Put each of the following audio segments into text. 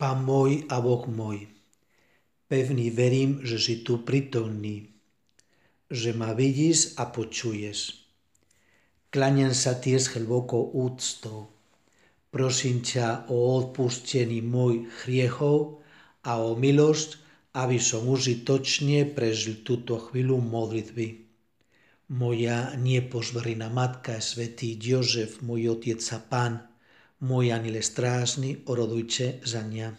Pán môj a Boh môj, pevný verím, že si tu prítomný, že ma vidíš a počuješ. Kláňam sa ti s hlbokou úctou. Prosím ťa o odpustení môj hriechov a o milosť, aby som užitočne prežil túto chvíľu modlitby. Moja nepožverina matka, svätý Jozef, môj otec a pán, môj aniel strážny, orodujte za mňa.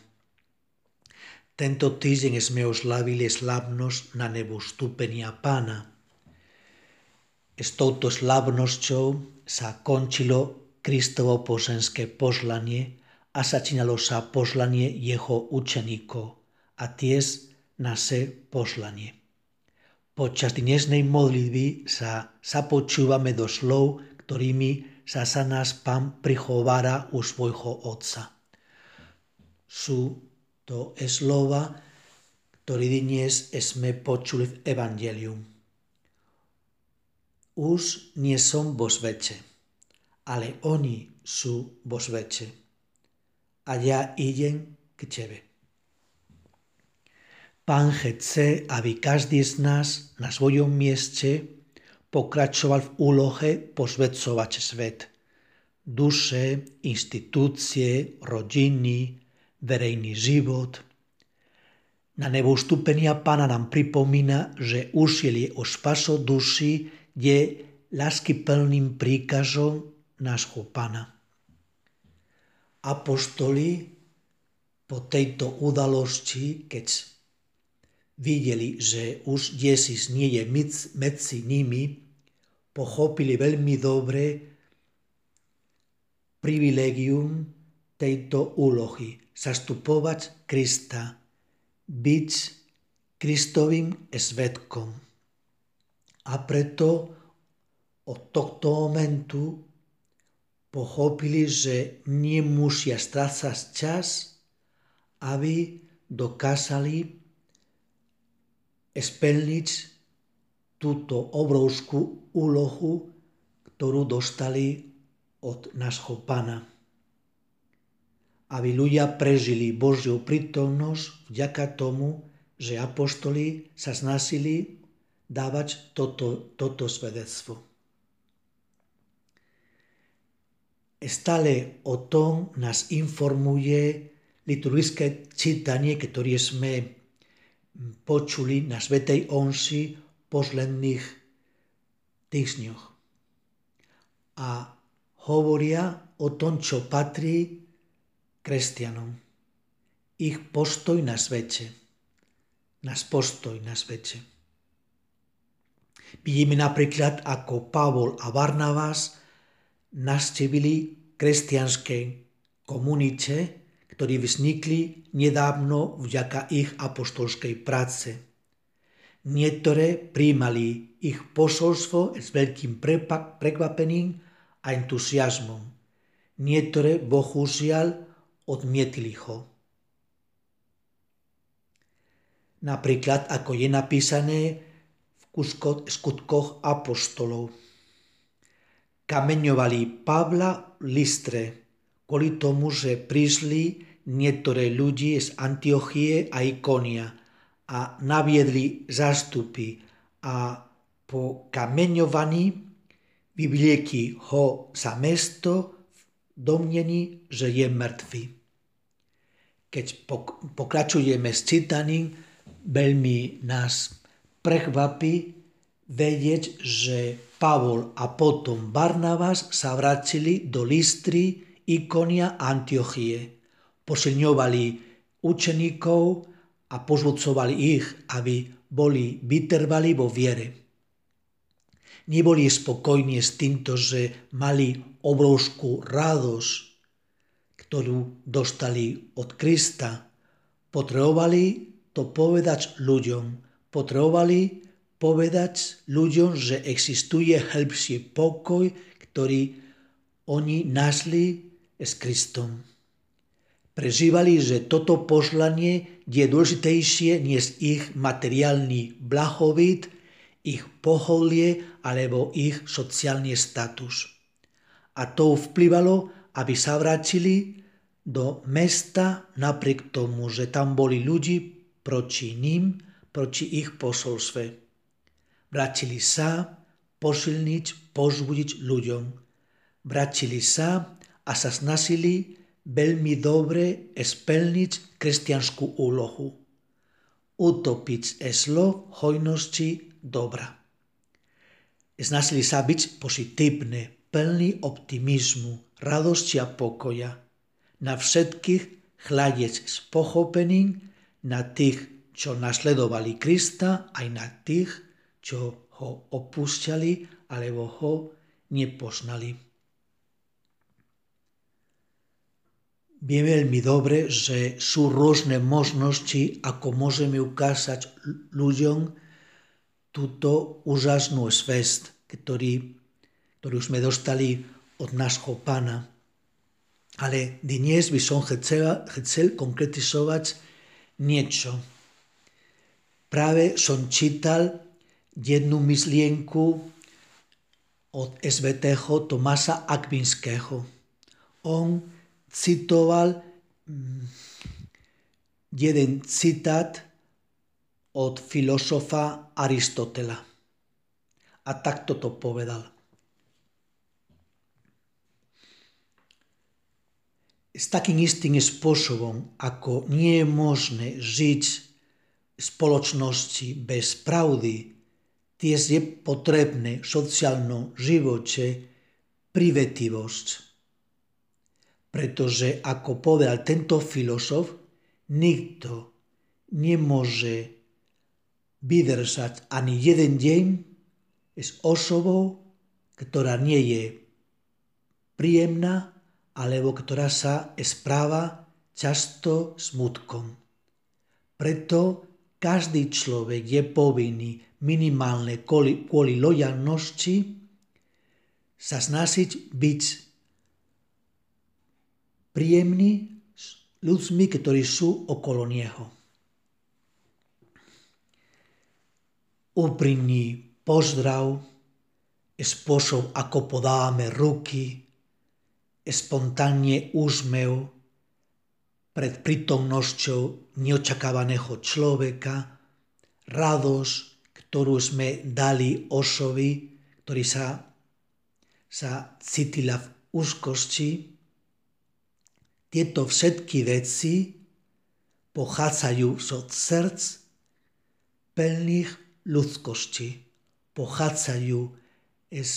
Tento týždeň sme oslavili slavnosť na nebu stúpenia pána. S touto slavnosťou sa končilo Kristovo poženské poslanie a začínalo sa poslanie jeho učeníkov a tiež naše poslanie. Počas dnešnej modlitby sa započúvame do slov, ktorými sa sa nás Pán prichovára u svojho Otca. Sú to slova, ktoré dnes sme počuli v Evangelium. Už nie som vo svete, ale oni sú vo svete. A ja idem k Tebe. Pán chce, aby každý pokračoval v úlohe posvedcovať svet. Duše, inštitúcie, rodiny, verejný život. Na nebo stúpenia pána nám pripomína, že usilie o spaso duši je plným príkazom nášho pána. Apostoli po tejto udalosti, keď videli, že už Jezus nie je medzi nimi, pochopili veľmi dobre privilegium tejto úlohy. Zastupovať Krista, byť Kristovým svetkom. A preto od tohto momentu pochopili, že nemusia strácať čas, aby dokázali splniť túto obrovskú úlohu, ktorú dostali od nášho pána. Aby ľudia prežili Božiu prítomnosť vďaka tomu, že apostoli sa snažili dávať toto, toto svedectvo. Stále o tom nás informuje liturgické čítanie, ktoré sme počuli na Svetej Onsi posledných týždňoch. A hovoria o tom, čo patrí kresťanom. Ich postoj na svete. Náš postoj na svete. Vidíme napríklad, ako Pavol a Barnabas navštívili kresťanské komunite, ktorí vznikli nedávno vďaka ich apostolskej práce. Niektoré príjmali ich posolstvo s veľkým prekvapením a entuziasmom. Niektoré, bohužiaľ, odmietli ho. Napríklad, ako je napísané v skutkoch apostolov. Kameňovali Pavla Listre kvôli tomu, že prišli niektoré ľudí z Antiochie a Ikonia – a naviedli zástupy a po kameňovaní vyvliekli ho za mesto v domnení, že je mŕtvy. Keď pokračujeme s čítaním, veľmi nás prekvapí vedieť, že Pavol a potom Barnabas sa vrátili do Listry, Ikonia Antiochie. Posilňovali učeníkov, a pozvodcovali ich, aby boli vytrvali vo viere. Neboli spokojní s týmto, že mali obrovskú radosť, ktorú dostali od Krista. Potrebovali to povedať ľuďom. Potrebovali povedať ľuďom, že existuje hĺbší pokoj, ktorý oni našli s Kristom. Prežívali, že toto poslanie je dôležitejšie než ich materiálny blahovit, ich pohodlie alebo ich sociálny status. A to vplyvalo, aby sa vrátili do mesta napriek tomu, že tam boli ľudí proti ním, proti ich posolstve. Vrátili sa posilniť, pozbudiť ľuďom. Vrátili sa a sa snažili veľmi dobre splniť kresťanskú úlohu. Utopiť zlo hojnosti dobra. Snažili sa byť pozitívne, plný optimizmu, radosti a pokoja. Na všetkých hľadiec s pochopením na tých, čo nasledovali Krista, aj na tých, čo ho opúšťali alebo ho nepoznali. Veľmi dobre, že sú rôzne možnosti, ako môžeme ukázať ľuďom túto úžasnú svest, ktorý, ktorú sme dostali od nášho pána. Ale dnes by som chcel, chcel konkretizovať niečo. Práve som čítal jednu myšlienku od svätého Tomasa Akvinského. On citoval mm, jeden citát od filozofa Aristotela. A takto to povedal. S takým istým spôsobom, ako nie je možné žiť spoločnosti bez pravdy, tiež je potrebné v sociálnom živote privetivosť. Pretože, ako povedal tento filozof, nikto nemôže vydržať ani jeden deň s osobou, ktorá nie je príjemná alebo ktorá sa správa často smutkom. Preto každý človek je povinný minimálne kvôli, lojalnosti sa snažiť byť príjemný s ľuďmi, ktorí sú okolo neho. Úprimný pozdrav, spôsob, ako podávame ruky, spontánne úsmev, pred prítomnosťou neočakávaného človeka, radosť, ktorú sme dali osobi, ktorý sa, sa cítila v úzkosti. Tieto všetky veci pochádzajú zo srdc plných ľudskosti. Pochádzajú z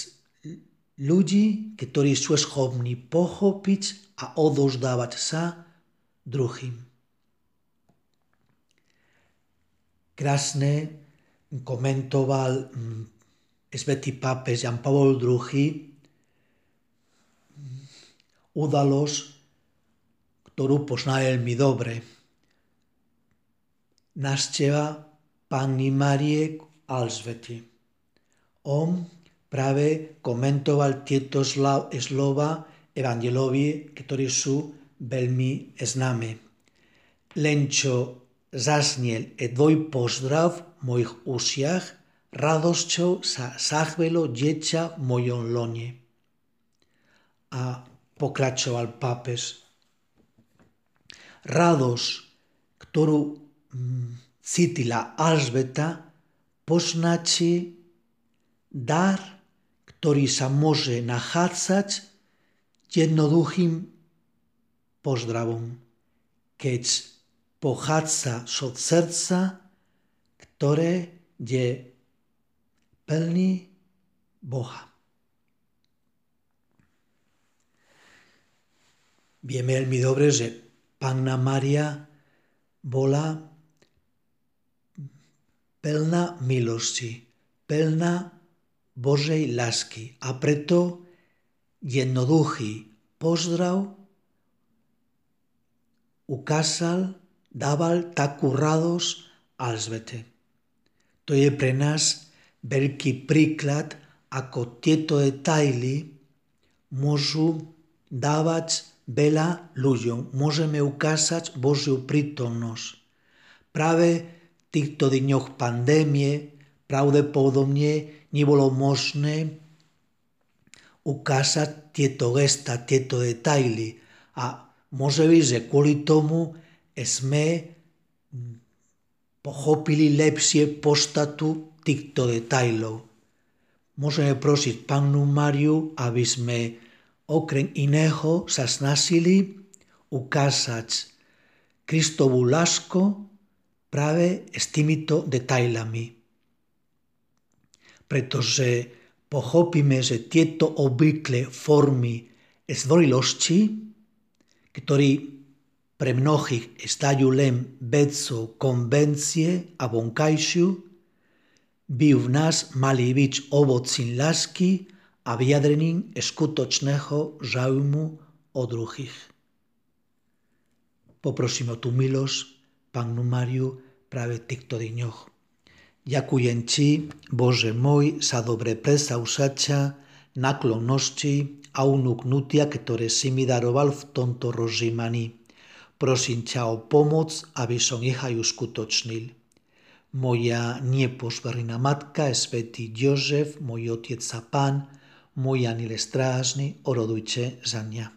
ľudí, ktorí sú schopní pochopiť a odozdávať sa druhým. Krásne komentoval mm, svätý pápež Jan Pavol II udalosť, ktorú pozná veľmi dobre. Návšteva Panny Marie Alžbety. On práve komentoval tieto slova evangelovi, ktoré sú veľmi známe. Len čo zasniel dvoj pozdrav v mojich ušiach, radosťou sa zachvelo dieťa v mojom lone. A pokračoval pápež. Radosť, ktorú cítila Alžbeta, poznačí dar, ktorý sa môže nachádzať jednoduchým pozdravom, keď pochádza od srdca, ktoré je plný Boha. Vieme veľmi dobre, že Panna Maria bola plná milosti, plná Božej lásky a preto jednoduchý pozdrav ukázal, dával takú radosť Alžbete. To je pre nás veľký príklad, ako tieto detaily môžu dávať veľa ľuďom môžeme ukázať Božiu prítomnosť. Práve v týchto dňoch pandémie pravdepodobne nebolo možné ukázať tieto gesta, tieto detaily. A môže byť, že kvôli tomu sme pochopili lepšie postatu týchto detailov. Môžeme prosiť Pannu Máriu, aby sme okrem iného sa snažili ukázať Kristovú lásku práve s týmito detailami. Pretože pochopíme, že tieto obvyklé formy zdvorilosti ktorí pre mnohých stajú len vecou konvencie a vonkajšiu, by v nás mali byť ovocím lásky a vyjadrením skutočného záujmu o druhých. Poprosím o tú milosť, Pannu Mariu, práve v týchto dňoch. Ďakujem Ti, Bože môj, za dobre presausača, naklonnosti a unúknutia, ktoré si mi daroval v tomto rozžímaní. Prosím ťa o pomoc, aby som ich aj uskutočnil. Moja nepošverná matka svätý Jozef, môj otec a pán, môj aniel strážny, orodujte za mňa.